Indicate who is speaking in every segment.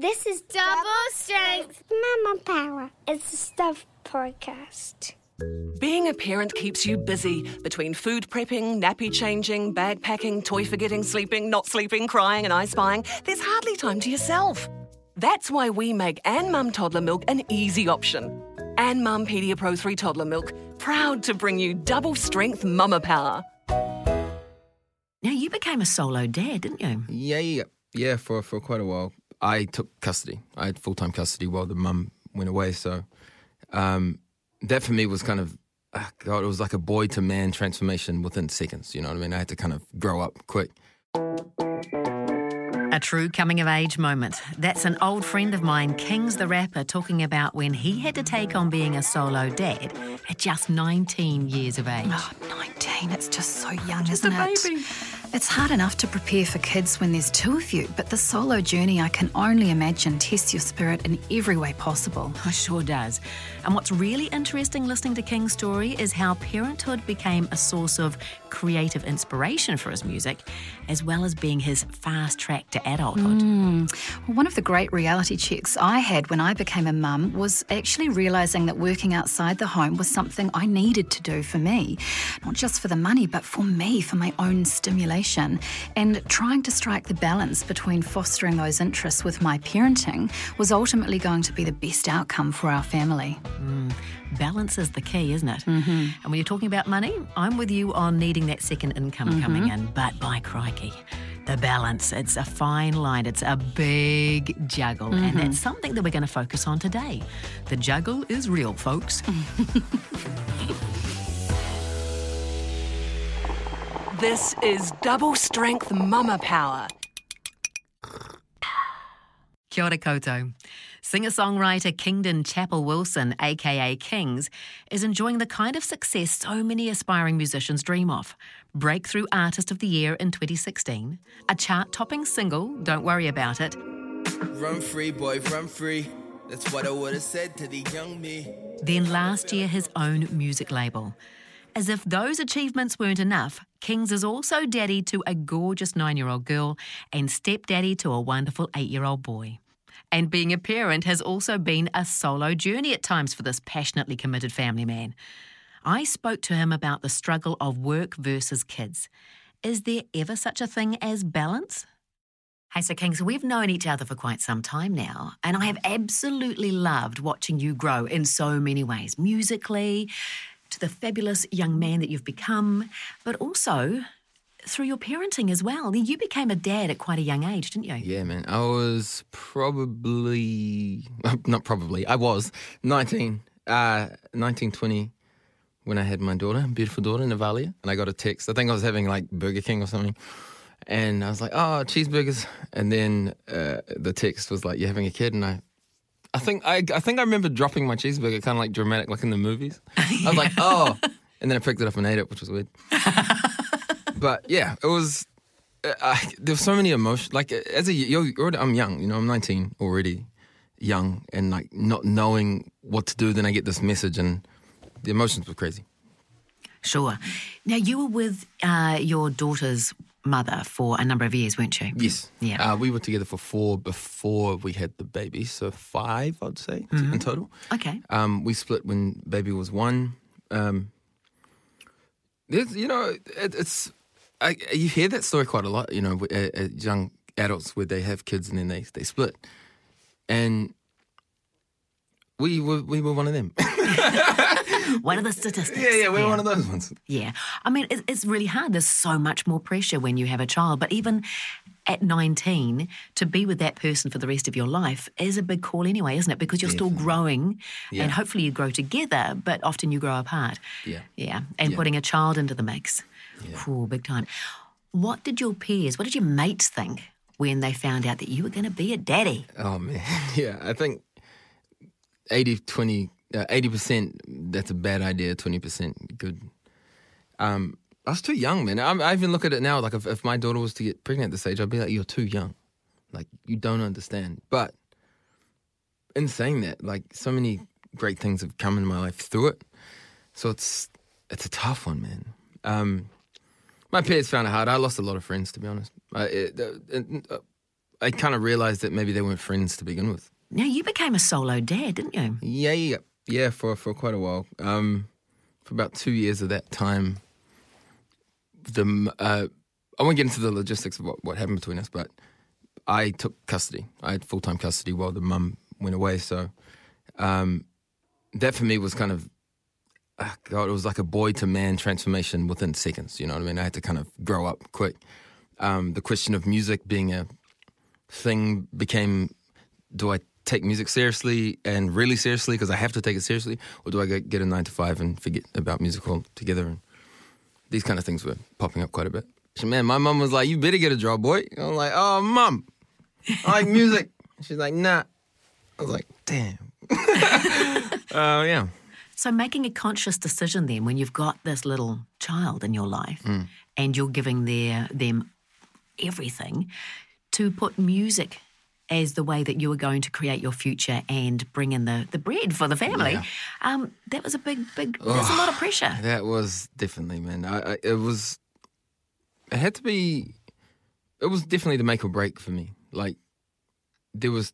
Speaker 1: This is Double Strength Mama Power. It's a Stuff podcast.
Speaker 2: Being a parent keeps you busy between food prepping, nappy changing, bag packing, toy forgetting, sleeping, not sleeping, crying, and I spying. There's hardly time to yourself. That's why we make Anmum Toddler Milk an easy option. Anmum Pedia Pro 3 Toddler Milk, proud to bring you double strength mama power.
Speaker 3: Now, you became a solo dad, didn't you?
Speaker 4: Yeah, yeah, yeah. For for quite a while, I took custody. I had full time custody while the mum went away. So um, that for me was kind of ah, God. It was like a boy to man transformation within seconds. You know what I mean? I had to kind of grow up quick.
Speaker 3: A true coming of age moment. That's an old friend of mine, Kings the rapper, talking about when he had to take on being a solo dad at just 19 years of age.
Speaker 5: Oh, 19. It's just so young, just isn't it? It's hard enough to prepare for kids when there's two of you, but the solo journey, I can only imagine, tests your spirit in every way possible.
Speaker 3: Oh, sure does. And what's really interesting listening to King's story is how parenthood became a source of creative inspiration for his music, as well as being his fast track to adulthood.
Speaker 5: Mm. Well, one of the great reality checks I had when I became a mum was actually realising that working outside the home was something I needed to do for me. Not just for the money, but for me, for my own stimulation. And trying to strike the balance between fostering those interests with my parenting was ultimately going to be the best outcome for our family.
Speaker 3: Mm. Balance is the key, isn't it? Mm-hmm. And when you're talking about money, I'm with you on needing that second income mm-hmm. coming in. But by crikey, the balance, it's a fine line, it's a big juggle. Mm-hmm. And that's something that we're going to focus on today. The juggle is real, folks.
Speaker 2: this is double strength mama power.
Speaker 3: Kia ora koutou. Singer songwriter Kingdon Chapple Wilson, aka Kings, is enjoying the kind of success so many aspiring musicians dream of. Breakthrough Artist of the Year in 2016, a chart topping single, Don't Worry About It.
Speaker 6: Run free, boy, run free. That's what I would have said to the young me.
Speaker 3: Then last year, his own music label. As if those achievements weren't enough, Kings is also daddy to a gorgeous nine year old girl and stepdaddy to a wonderful eight year old boy. And being a parent has also been a solo journey at times for this passionately committed family man. I spoke to him about the struggle of work versus kids. Is there ever such a thing as balance? Hey, so King, so we've known each other for quite some time now, and I have absolutely loved watching you grow in so many ways musically, to the fabulous young man that you've become, but also through your parenting as well. You became a dad at quite a young age, didn't you?
Speaker 4: Yeah, man. I was probably, not probably, I was 19, uh, 19, 20 when I had my daughter, beautiful daughter, Navalia. And I got a text. I think I was having like Burger King or something. And I was like, oh, cheeseburgers. And then uh, the text was like, you're having a kid? And I, I think I, I think I remember dropping my cheeseburger kind of like dramatic, like in the movies. I was like, oh. And then I picked it up and ate it, which was weird but yeah, it was. Uh, I, there were so many emotions. Like as a you're, you're, I'm young, you know, I'm 19 already, young, and like not knowing what to do. Then I get this message, and the emotions were crazy.
Speaker 3: Sure. Now you were with uh, your daughter's mother for a number of years, weren't you?
Speaker 4: Yes.
Speaker 3: Yeah.
Speaker 4: Uh, we were together for four before we had the baby, so five, I'd say, mm-hmm. in total.
Speaker 3: Okay.
Speaker 4: Um, we split when baby was one. Um, you know, it, it's I, you hear that story quite a lot, you know, at, at uh, uh, young adults where they have kids and then they, they split. And we were, we were one of them.
Speaker 3: one of the statistics.
Speaker 4: Yeah, yeah, we're yeah. one of those ones.
Speaker 3: Yeah. I mean, it, it's really hard. There's so much more pressure when you have a child. But even at 19, to be with that person for the rest of your life is a big call anyway, isn't it? Because you're Definitely. still growing yeah. and hopefully you grow together, but often you grow apart.
Speaker 4: Yeah.
Speaker 3: Yeah. And yeah. putting a child into the mix. Yeah. Ooh, big time. What did your peers, what did your mates think when they found out that you were going to be a daddy?
Speaker 4: Oh, man. Yeah, I think 80, 20, uh, 80% that's a bad idea, 20% good. Um, I was too young, man. I, I, even look at it now. Like, if, if my daughter was to get pregnant at this age, I'd be like, you're too young. Like, you don't understand. But in saying that, like, so many great things have come in my life through it. So it's it's a tough one, man. Um, my parents found it hard. I lost a lot of friends, to be honest. I, it, uh, I kind of realized that maybe they weren't friends to begin with.
Speaker 3: Now, you became a solo dad, didn't you?
Speaker 4: Yeah, yeah, yeah. For for quite a while. Um, for about two years of that time, the uh, I won't get into the logistics of what, what happened between us, but I took custody. I had full time custody while the mum went away. So um, that for me was kind of, God, it was like a boy to man transformation within seconds. You know what I mean? I had to kind of grow up quick. Um, the question of music being a thing became do I take music seriously and really seriously because I have to take it seriously, or do I get, get a nine to five and forget about music altogether? And these kind of things were popping up quite a bit. So, man, my mum was like, "You better get a job, boy." I'm like, "Oh, mum, I like music." She's like, "Nah." I was like, "Damn." uh, yeah.
Speaker 3: So, making a conscious decision then when you've got this little child in your life and you're giving their, them everything to put music as the way that you were going to create your future and bring in the, the bread for the family,
Speaker 4: Yeah.
Speaker 3: um, that was a big, big, there's a lot of pressure.
Speaker 4: That was definitely, man. I, I, it was. It had to be. It was definitely the make or break for me. Like, there was,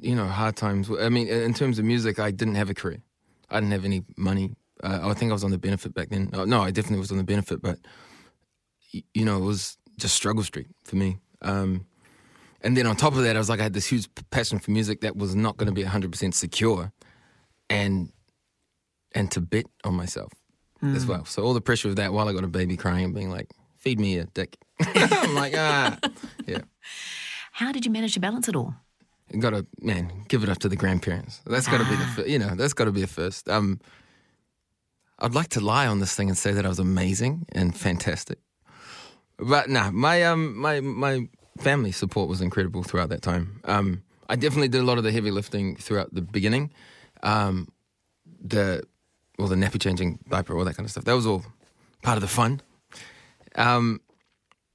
Speaker 4: you know, hard times. I mean, in terms of music, I didn't have a career. I didn't have any money. Uh, I think I was on the benefit back then. Oh, no, I definitely was on the benefit, but you know, it was just struggle street for me. Um, and then on top of that, I was like, I had this huge passion for music that was not going to be 100% secure, and and to bet on myself as well. So all the pressure of that while I got a baby crying and being like, "Feed me a dick," I'm like, ah, yeah.
Speaker 3: How did you manage to balance it all?
Speaker 4: Got to man, give it up to the grandparents. That's got to be the fir- you know that's got to be a first. Um, I'd like to lie on this thing and say that I was amazing and fantastic, but nah, my um my my family support was incredible throughout that time. Um, I definitely did a lot of the heavy lifting throughout the beginning. Um, the well, the nappy changing diaper, all that kind of stuff. That was all part of the fun. Um,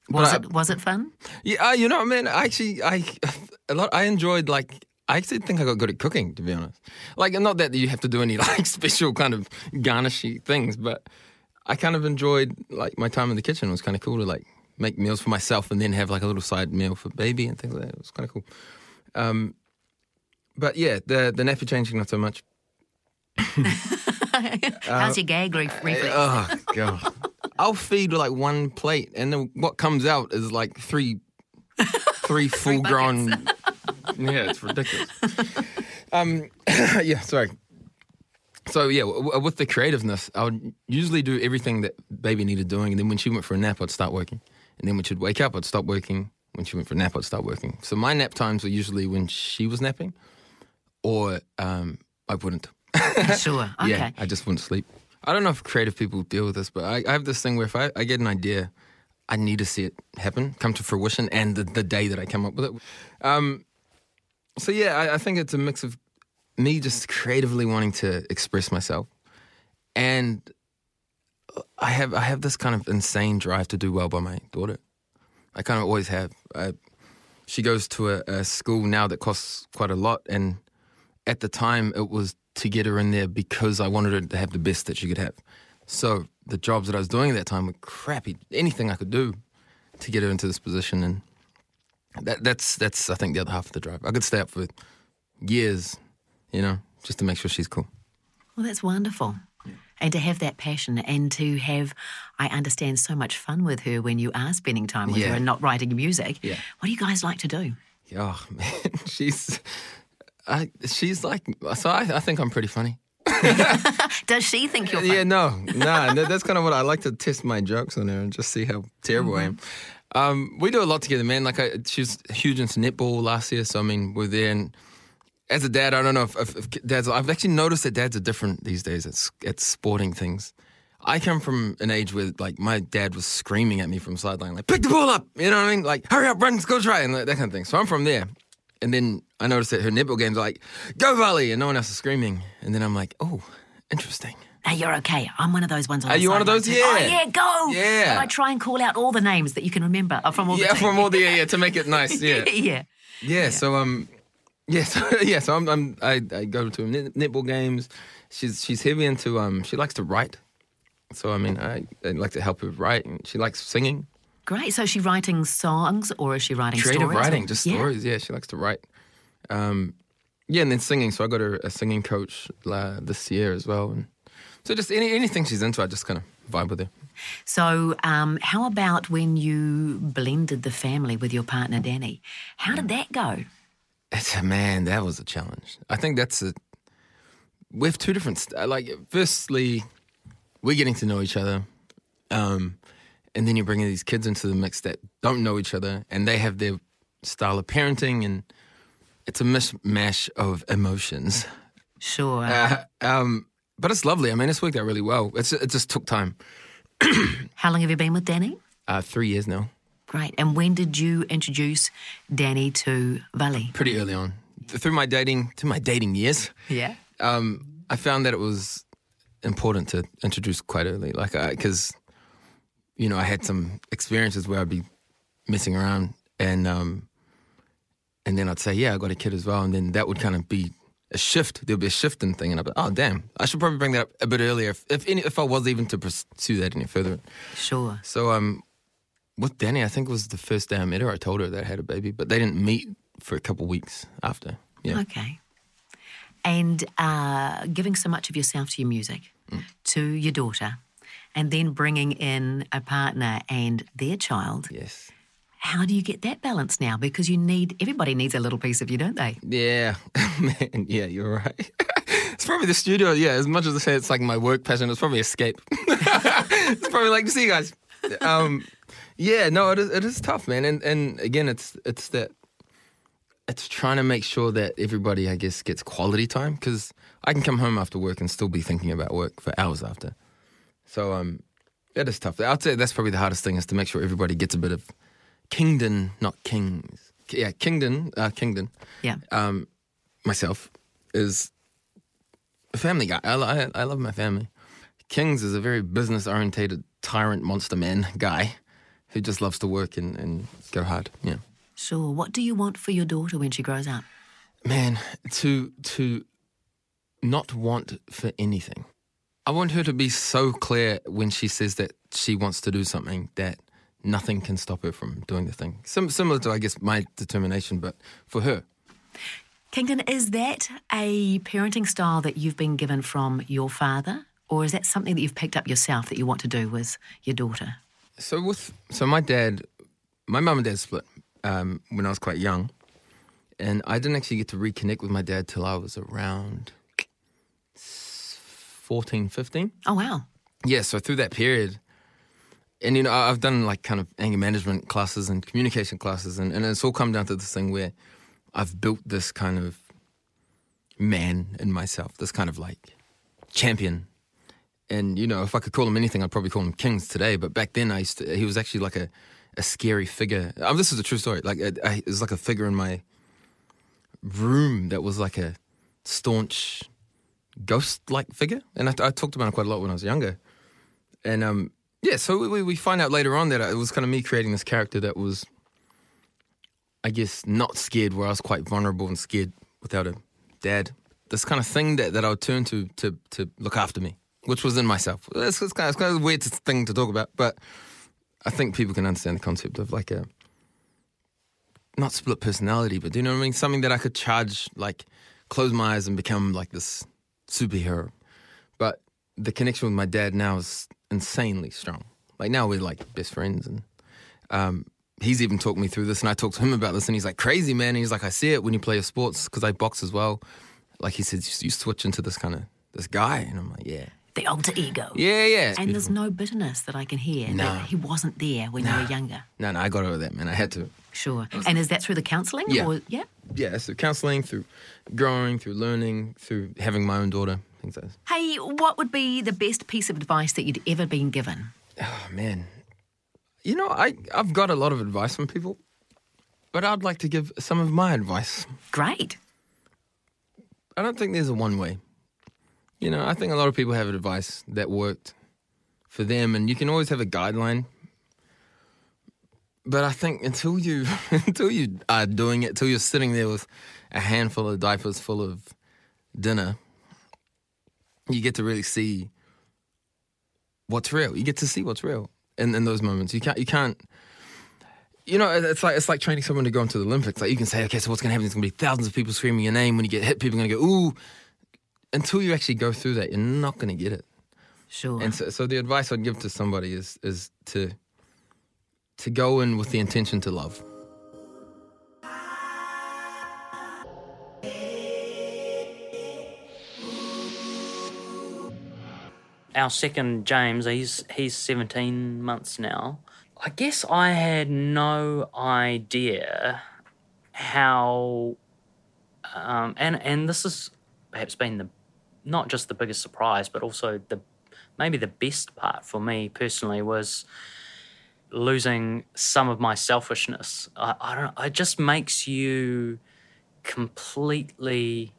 Speaker 3: Was
Speaker 4: but
Speaker 3: it was it fun?
Speaker 4: yeah, uh, you know, man. I actually, I a lot. I enjoyed like. I actually think I got good at cooking, to be honest. Like, not that you have to do any like special kind of garnishy things, but I kind of enjoyed like my time in the kitchen. It was kind of cool to like make meals for myself and then have like a little side meal for baby and things like that. It was kind of cool. Um, but yeah, the the nappy changing not so much.
Speaker 3: How's your gag ref- reflex?
Speaker 4: Oh god, I'll feed like one plate, and then what comes out is like three, three full grown. yeah, it's ridiculous. um, yeah, sorry. So yeah, w- w- with the creativeness, I would usually do everything that baby needed doing, and then when she went for a nap, I'd start working, and then when she'd wake up, I'd stop working. When she went for a nap, I'd start working. So my nap times were usually when she was napping, or um, I wouldn't.
Speaker 3: sure. Okay.
Speaker 4: Yeah, I just wouldn't sleep. I don't know if creative people deal with this, but I, I have this thing where if I, I get an idea, I need to see it happen, come to fruition, and the, the day that I come up with it. Um, so yeah, I, I think it's a mix of me just creatively wanting to express myself, and I have I have this kind of insane drive to do well by my daughter. I kind of always have. I, she goes to a, a school now that costs quite a lot, and at the time it was to get her in there because I wanted her to have the best that she could have. So the jobs that I was doing at that time were crappy. Anything I could do to get her into this position, and that, that's that's I think the other half of the drive. I could stay up for years, you know, just to make sure she's cool.
Speaker 3: Well, that's wonderful. And to have that passion and to have, I understand, so much fun with her when you are spending time with
Speaker 4: Yeah.
Speaker 3: her and not writing music.
Speaker 4: Yeah.
Speaker 3: What do you guys like to do?
Speaker 4: Oh man, she's I, she's like so. I, I think I'm pretty funny.
Speaker 3: Does she think you're funny?
Speaker 4: Yeah, no, nah. that- that's kind of what I like to test my jokes on her and just see how terrible I am. Um, we do a lot together, man. Like I, she was huge into netball last year, so I mean, we're there. And as a dad, I don't know if, if, if dads. I've actually noticed that dads are different these days at at sporting things. I come from an age where like my dad was screaming at me from sideline, like pick the ball up, you know what I mean? Like hurry up, run, go try, and that, that kind of thing. So I'm from there. And then I noticed that her netball games like, go volley, and no one else is screaming. And then I'm like, oh, interesting.
Speaker 3: Now you're okay. I'm one of those ones. On
Speaker 4: Are you one of those?
Speaker 3: Oh,
Speaker 4: Yeah.
Speaker 3: yeah, go.
Speaker 4: Yeah.
Speaker 3: And I try and call out all the names that you can remember uh, from all the
Speaker 4: yeah,
Speaker 3: the
Speaker 4: from all the yeah, yeah, to make it nice. Yeah,
Speaker 3: yeah.
Speaker 4: yeah. So um, yeah, so yeah, so I'm, I'm I, I go to net, netball games. She's she's heavy into um, she likes to write. So I mean, I, I like to help her write. And she likes singing.
Speaker 3: Great. So is she writing songs or is she writing stories?
Speaker 4: Creative
Speaker 3: stories?
Speaker 4: writing, just
Speaker 3: Yeah.
Speaker 4: stories. Yeah, she likes to write. Um, yeah, and then singing. So I got her a singing coach uh, this year as well. And so just any, anything she's into, I just kind of vibe with her.
Speaker 3: So, um, how about when you blended the family with your partner Danny? How did that go?
Speaker 4: It's a man, that was a challenge. I think that's a. We have two different. St- like, firstly, we're getting to know each other, um, and then you're bringing these kids into the mix that don't know each other, and they have their style of parenting, and it's a mishmash of emotions.
Speaker 3: Sure.
Speaker 4: Uh, um, but it's lovely. I mean, it's worked out really well. It's, it just took time.
Speaker 3: How long have you been with Danny?
Speaker 4: Uh, three years now,
Speaker 3: Great. And when did you introduce Danny to Valley?
Speaker 4: pretty early on. Through my dating, through my dating years,
Speaker 3: Yeah.
Speaker 4: um, I found that it was important to introduce quite early, like because you know I had some experiences where I'd be messing around and um, and then I'd say, yeah, I got a kid as well, and then that would kind of be a shift. There'd be a shift in thing, and I'd be, oh damn, I should probably bring that up a bit earlier, if if, any, if I was even to pursue that any further.
Speaker 3: Sure.
Speaker 4: So um, with Danny, I think it was the first day I met her. I told her that I had a baby, but they didn't meet for a couple weeks after. Yeah.
Speaker 3: Okay. And uh, giving so much of yourself to your music, to your daughter, and then bringing in a partner and their child.
Speaker 4: Yes.
Speaker 3: How do you get that balance now? Because you need everybody needs a little piece of you, don't they?
Speaker 4: Yeah, man. Yeah, you're right. it's probably the studio. Yeah, as much as I say it's like my work passion, it's probably escape. it's probably like see you guys. Um, yeah, no, it is. It is tough, man. And and again, it's it's that it's trying to make sure that everybody, I guess, gets quality time because I can come home after work and still be thinking about work for hours after. So um, it is tough. I'd say that's probably the hardest thing is to make sure everybody gets a bit of Kingdon, not kings. Yeah, Kingdon, uh, Kingdon
Speaker 3: Yeah.
Speaker 4: um, myself is a family guy. I, I, I love my family. Kings is a very business orientated tyrant monster man guy who just loves to work and, and go hard. Yeah.
Speaker 3: Sure. What do you want for your daughter when she grows up?
Speaker 4: Man, to to not want for anything. I want her to be so clear when she says that she wants to do something that nothing can stop her from doing the thing. Sim- similar to, I guess, my determination, but for her.
Speaker 3: Kingdon, is that a parenting style that you've been given from your father? Or is that something that you've picked up yourself that you want to do with your daughter?
Speaker 4: So with so my dad, my mum and dad split um, when I was quite young, and I didn't actually get to reconnect with my dad till I was around 14, 15.
Speaker 3: Oh, wow.
Speaker 4: Yeah, so through that period, and you know, I've done like kind of anger management classes and communication classes, and, and it's all come down to this thing where I've built this kind of man in myself, this kind of like champion. And you know, if I could call him anything, I'd probably call him Kings today. But back then, I used to, he was actually like a, a scary figure. Um, this is a true story. Like I, I, it was like a figure in my room that was like a staunch ghost-like figure, and I, I talked about it quite a lot when I was younger. And um, yeah, so we, we find out later on that it was kind of me creating this character that was, I guess, not scared, where I was quite vulnerable and scared without a dad. This kind of thing that, that I would turn to to to look after me, which was in myself. It's, it's, kind of, it's kind of a weird thing to talk about, but I think people can understand the concept of like a not split personality, but do you know what I mean? Something that I could charge, like close my eyes and become like this superhero. But the connection with my dad now is insanely strong. Like now we're like best friends, and um, he's even talked me through this, and I talked to him about this, and he's like, "Crazy man." And he's like, "I see it when you play your sports because I box as well." Like he said, you switch into this kind of this guy, and I'm like, "Yeah,
Speaker 3: The alter ego.
Speaker 4: yeah, yeah."
Speaker 3: And there's no bitterness that I can hear
Speaker 4: No.
Speaker 3: that he wasn't there when you were younger.
Speaker 4: no, no, I got over that, man. I had to.
Speaker 3: Sure. Mm-hmm. And is that through the counselling?
Speaker 4: Yeah.
Speaker 3: Or, yeah.
Speaker 4: Yeah, through counseling, through growing, through learning, through having my own daughter, things like that.
Speaker 3: Hey, what would be the best piece of advice that you'd ever been given?
Speaker 4: Oh man, you know I I've got a lot of advice from people, but I'd like to give some of my advice.
Speaker 3: Great.
Speaker 4: I don't think there's a one way. You know, I think a lot of people have advice that worked for them, and you can always have a guideline. But I think until you until you are doing it, until you're sitting there with a handful of diapers full of dinner, you get to really see what's real. You get to see what's real in, in those moments. You can't you can't you know, it's like it's like training someone to go into the Olympics. Like you can say, okay, so what's going to happen? There's going to be thousands of people screaming your name when you get hit. People are going to go, ooh. Until you actually go through that, you're not going to get it.
Speaker 3: Sure.
Speaker 4: And so, so the advice I'd give to somebody is is to to go in with the intention to love.
Speaker 7: our second James, he's he's 17 months now. I guess I had no idea how um, and and this has perhaps been the not just the biggest surprise, but also the maybe the best part for me personally was losing some of my selfishness. I, I don't. It just makes you completely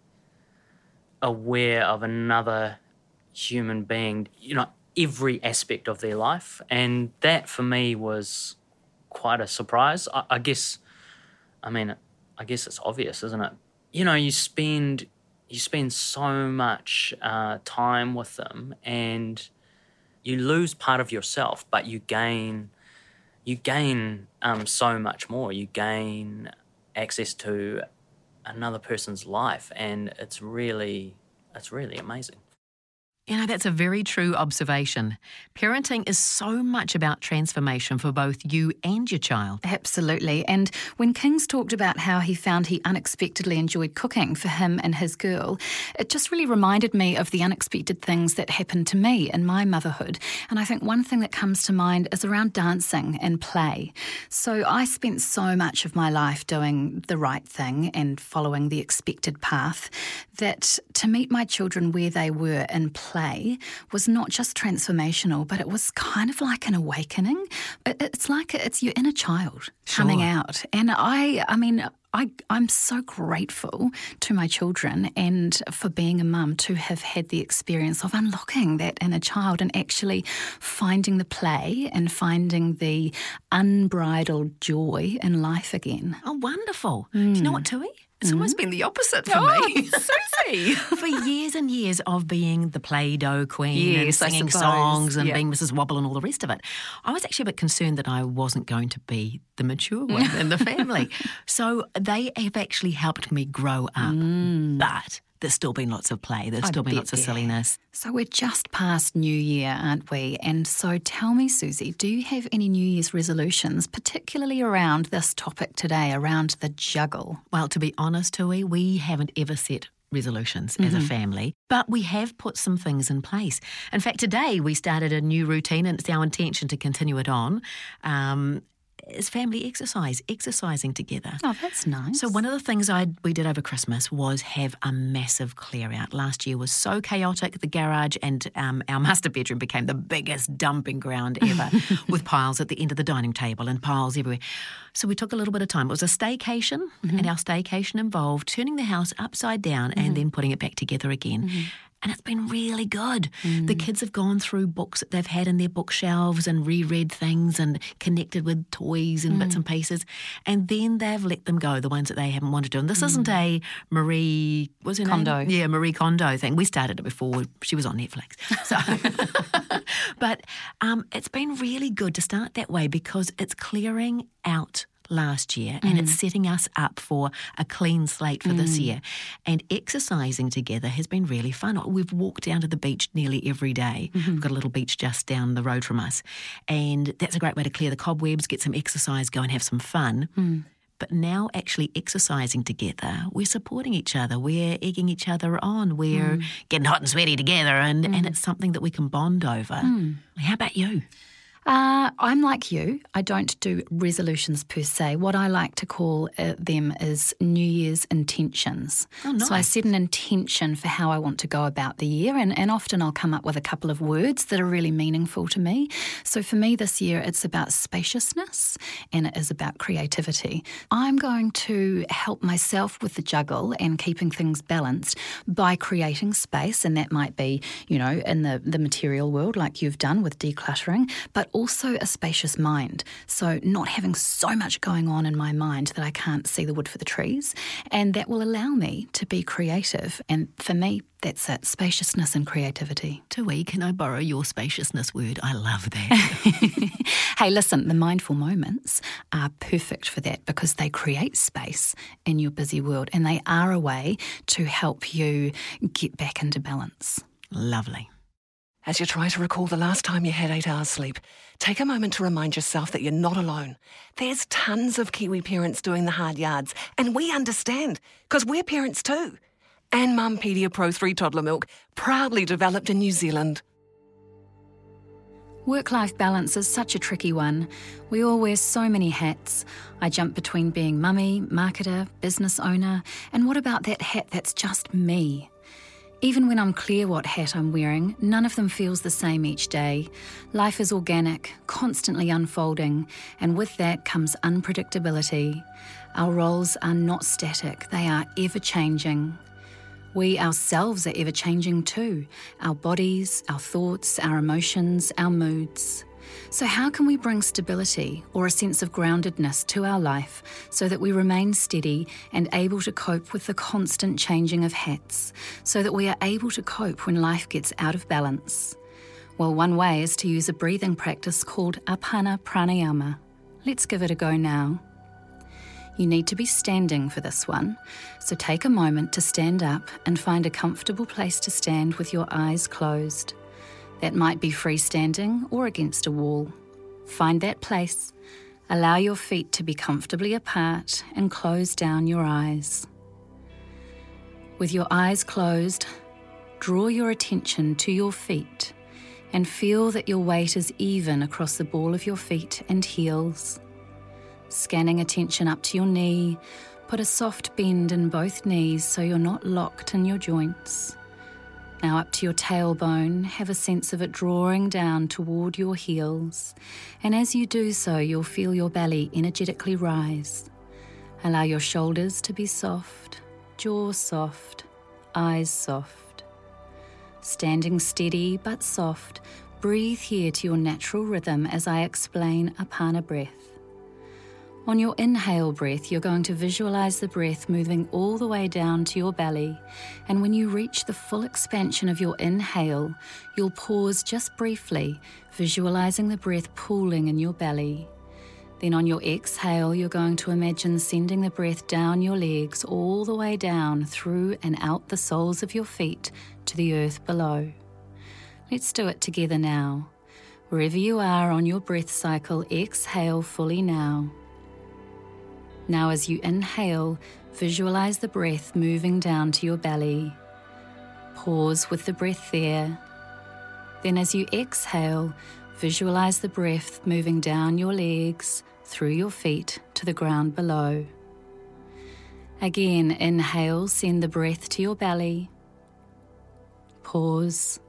Speaker 7: aware of another human being, you know, every aspect of their life. And that for me was quite a surprise. I, I guess, I mean, I guess it's obvious, isn't it? You know, you spend you spend so much uh, time with them, and you lose part of yourself, but you gain you gain um, so much more. You gain access to another person's life, and it's really it's really amazing.
Speaker 3: You know, that's a very true observation. Parenting is so much about transformation for both you and your child.
Speaker 5: Absolutely. And when Kings talked about how he found he unexpectedly enjoyed cooking for him and his girl, it just really reminded me of the unexpected things that happened to me in my motherhood. And I think one thing that comes to mind is around dancing and play. So I spent so much of my life doing the right thing and following the expected path that to meet my children where they were in play play was not just transformational, but it was kind of like an awakening. It's like it's your inner child coming out. And I, I mean, I, I'm so grateful to my children and for being a mum to have had the experience of unlocking that inner child and actually finding the play and finding the unbridled joy in life again.
Speaker 3: Oh, wonderful. Do you know hmm. what, Tui? It's almost mm-hmm. been the opposite for
Speaker 5: Oh,
Speaker 3: me. Suzy! for years and years of being the Play Doh queen
Speaker 5: Yes,
Speaker 3: and singing songs and
Speaker 5: Yeah.
Speaker 3: being Mrs. Wobble and all the rest of it, I was actually a bit concerned that I wasn't going to be the mature one in the family. So they have actually helped me grow up. Mm. But there's still been lots of play, there's.
Speaker 5: I
Speaker 3: still been lots of silliness.
Speaker 5: So we're just past New Year, aren't we? And so tell me, Suzy, do you have any New Year's resolutions, particularly around this topic today, around the juggle?
Speaker 3: Well, to be honest, Tui, we haven't ever set resolutions as
Speaker 5: Mm-hmm.
Speaker 3: a family, but we have put some things in place. In fact, today we started a new routine, and it's our intention to continue it on. Um, is family exercise, exercising together.
Speaker 5: Oh, that's nice.
Speaker 3: So one of the things I we did over Christmas was have a massive clear out. Last year was so chaotic. The garage and um, our master bedroom became the biggest dumping ground ever, with piles at the end of the dining table and piles everywhere. So we took a little bit of time. It was a staycation, mm-hmm. and our staycation involved turning the house upside down and mm-hmm. then putting it back together again. Mm-hmm. And it's been really good. The mm. kids have gone through books that they've had in their bookshelves and reread things and connected with toys and bits mm. and pieces. And then they've let them go, the ones that they haven't wanted to. And this isn't mm. a Marie, was her name?
Speaker 5: Kondo.
Speaker 3: Yeah, Marie Kondo thing. We started it before she was on Netflix. So, but um, it's been really good to start that way because it's clearing out last year and it's mm-hmm. setting us up for a clean slate for this mm. year. And exercising together has been really fun. We've walked down to the beach nearly every day. Mm-hmm. We've got a little beach just down the road from us. And that's a great way to clear the cobwebs, get some exercise, go and have some fun. Mm. But now, actually exercising together, we're supporting each other, we're egging each other on, we're mm. getting hot and sweaty together, and, and it's something that we can bond over. How about you?
Speaker 5: Uh, I'm like you. I don't do resolutions per se. What I like to call uh, them is New Year's intentions.
Speaker 3: Oh,
Speaker 5: So I set an intention for how I want to go about the year, and, and often I'll come up with a couple of words that are really meaningful to me. So for me this year, it's about spaciousness and it is about creativity. I'm going to help myself with the juggle and keeping things balanced by creating space, and that might be, you know, in the, the material world, like you've done with decluttering, but also a spacious mind. So, not having so much going on in my mind that I can't see the wood for the trees. And that will allow me to be creative. And for me, that's it spaciousness and creativity.
Speaker 3: Tui, can I borrow your spaciousness word? I love that.
Speaker 5: hey, listen, the mindful moments are perfect for that because they create space in your busy world and they are a way to help you get back into balance.
Speaker 3: Lovely.
Speaker 2: As you try to recall the last time you had eight hours sleep, take a moment to remind yourself that you're not alone. There's tons of Kiwi parents doing the hard yards, and we understand, because we're parents too. Anmum Pedia Pro 3 toddler milk, proudly developed in New Zealand.
Speaker 5: Work life balance is such a tricky one. We all wear so many hats. I jump between being mummy, marketer, business owner, and what about that hat that's just me? Even when I'm clear what hat I'm wearing, none of them feels the same each day. Life is organic, constantly unfolding, and with that comes unpredictability. Our roles are not static, they are ever changing. We ourselves are ever changing too our bodies, our thoughts, our emotions, our moods. So, how can we bring stability or a sense of groundedness to our life so that we remain steady and able to cope with the constant changing of hats, so that we are able to cope when life gets out of balance? Well, one way is to use a breathing practice called Apana Pranayama. Let's give it a go now. You need to be standing for this one, so take a moment to stand up and find a comfortable place to stand with your eyes closed. That might be freestanding or against a wall. Find that place. Allow your feet to be comfortably apart and close down your eyes. With your eyes closed, draw your attention to your feet and feel that your weight is even across the ball of your feet and heels. Scanning attention up to your knee, put a soft bend in both knees so you're not locked in your joints. Now up to your tailbone, have a sense of it drawing down toward your heels. And as you do so, you'll feel your belly energetically rise. Allow your shoulders to be soft, jaw soft, eyes soft. Standing steady but soft, breathe here to your natural rhythm as I explain Apana breath. On your inhale breath, you're going to visualize the breath moving all the way down to your belly. And when you reach the full expansion of your inhale, you'll pause just briefly, visualizing the breath pooling in your belly. Then on your exhale, you're going to imagine sending the breath down your legs all the way down through and out the soles of your feet to the earth below. Let's do it together now. Wherever you are on your breath cycle, exhale fully now. Now, as you inhale, visualize the breath moving down to your belly. Pause with the breath there. Then, as you exhale, visualize the breath moving down your legs, through your feet to the ground below. Again, inhale, send the breath to your belly. Pause.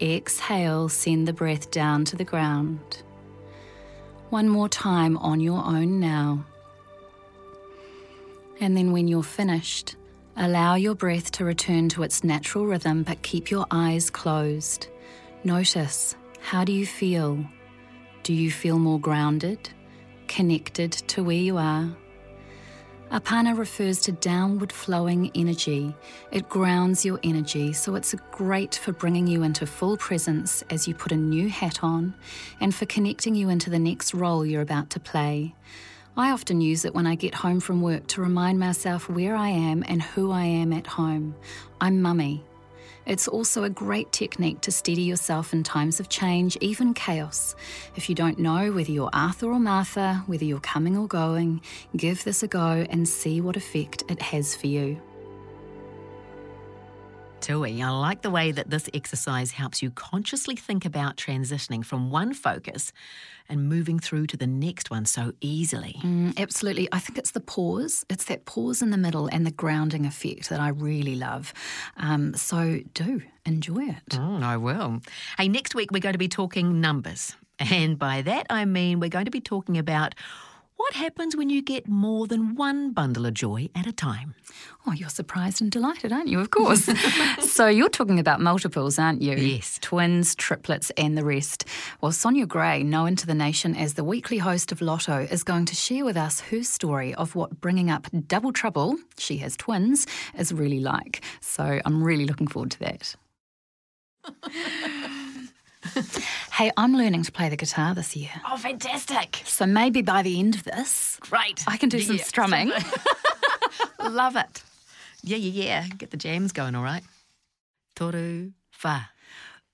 Speaker 5: Exhale, send the breath down to the ground. One more time on your own now. And then when you're finished, allow your breath to return to its natural rhythm, but keep your eyes closed. Notice how do you feel? Do you feel more grounded, connected to where you are? Apana refers to downward flowing energy. It grounds your energy, so it's great for bringing you into full presence as you put a new hat on and for connecting you into the next role you're about to play. I often use it when I get home from work to remind myself where I am and who I am at home. I'm mummy. It's also a great technique to steady yourself in times of change, even chaos. If you don't know whether you're Arthur or Martha, whether you're coming or going, give this a go and see what effect it has for you.
Speaker 3: Tui, I like the way that this exercise helps you consciously think about transitioning from one focus and moving through to the next one so easily.
Speaker 5: Mm, absolutely. I think it's the pause. It's that pause in the middle and the grounding effect that I really love. Um, so do enjoy it.
Speaker 3: Mm, I will. Hey, next week we're going to be talking numbers. And by that I mean we're going to be talking about What happens when you get more than one bundle of joy at a time?
Speaker 5: Oh, you're surprised and delighted, aren't you? Of course. so you're talking about multiples, aren't you?
Speaker 3: Yes.
Speaker 5: Twins, triplets, and the rest. Well, Sonia Gray, known to the nation as the weekly host of Lotto, is going to share with us her story of what bringing up double trouble, she has twins, is really like. So I'm really looking forward to that. hey, I'm learning to play the guitar this year.
Speaker 3: Oh, fantastic.
Speaker 5: So maybe by the end of this,
Speaker 3: Great.
Speaker 5: I can do some
Speaker 3: Yeah.
Speaker 5: strumming.
Speaker 3: Love it. Yeah, yeah, yeah. Get the jams going, all right. Toru fa.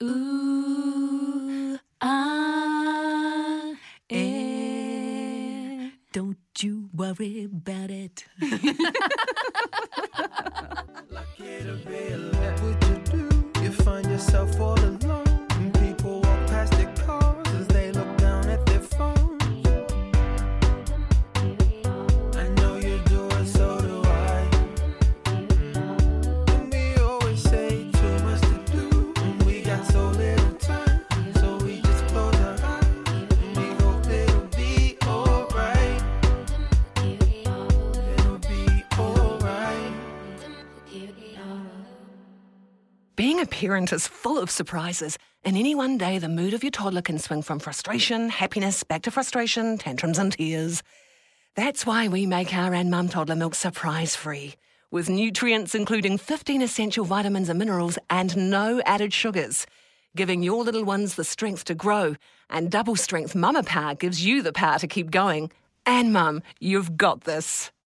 Speaker 3: Ooh, ah, eh. Don't you worry about it.
Speaker 4: What would
Speaker 2: parent is full of surprises. In any one day, the mood of your toddler can swing from frustration, happiness, back to frustration, tantrums, and tears. That's why we make our Anmum toddler milk surprise free, with nutrients including 15 essential vitamins and minerals and no added sugars, giving your little ones the strength to grow. And double strength mama power gives you the power to keep going. And mum, you've got this.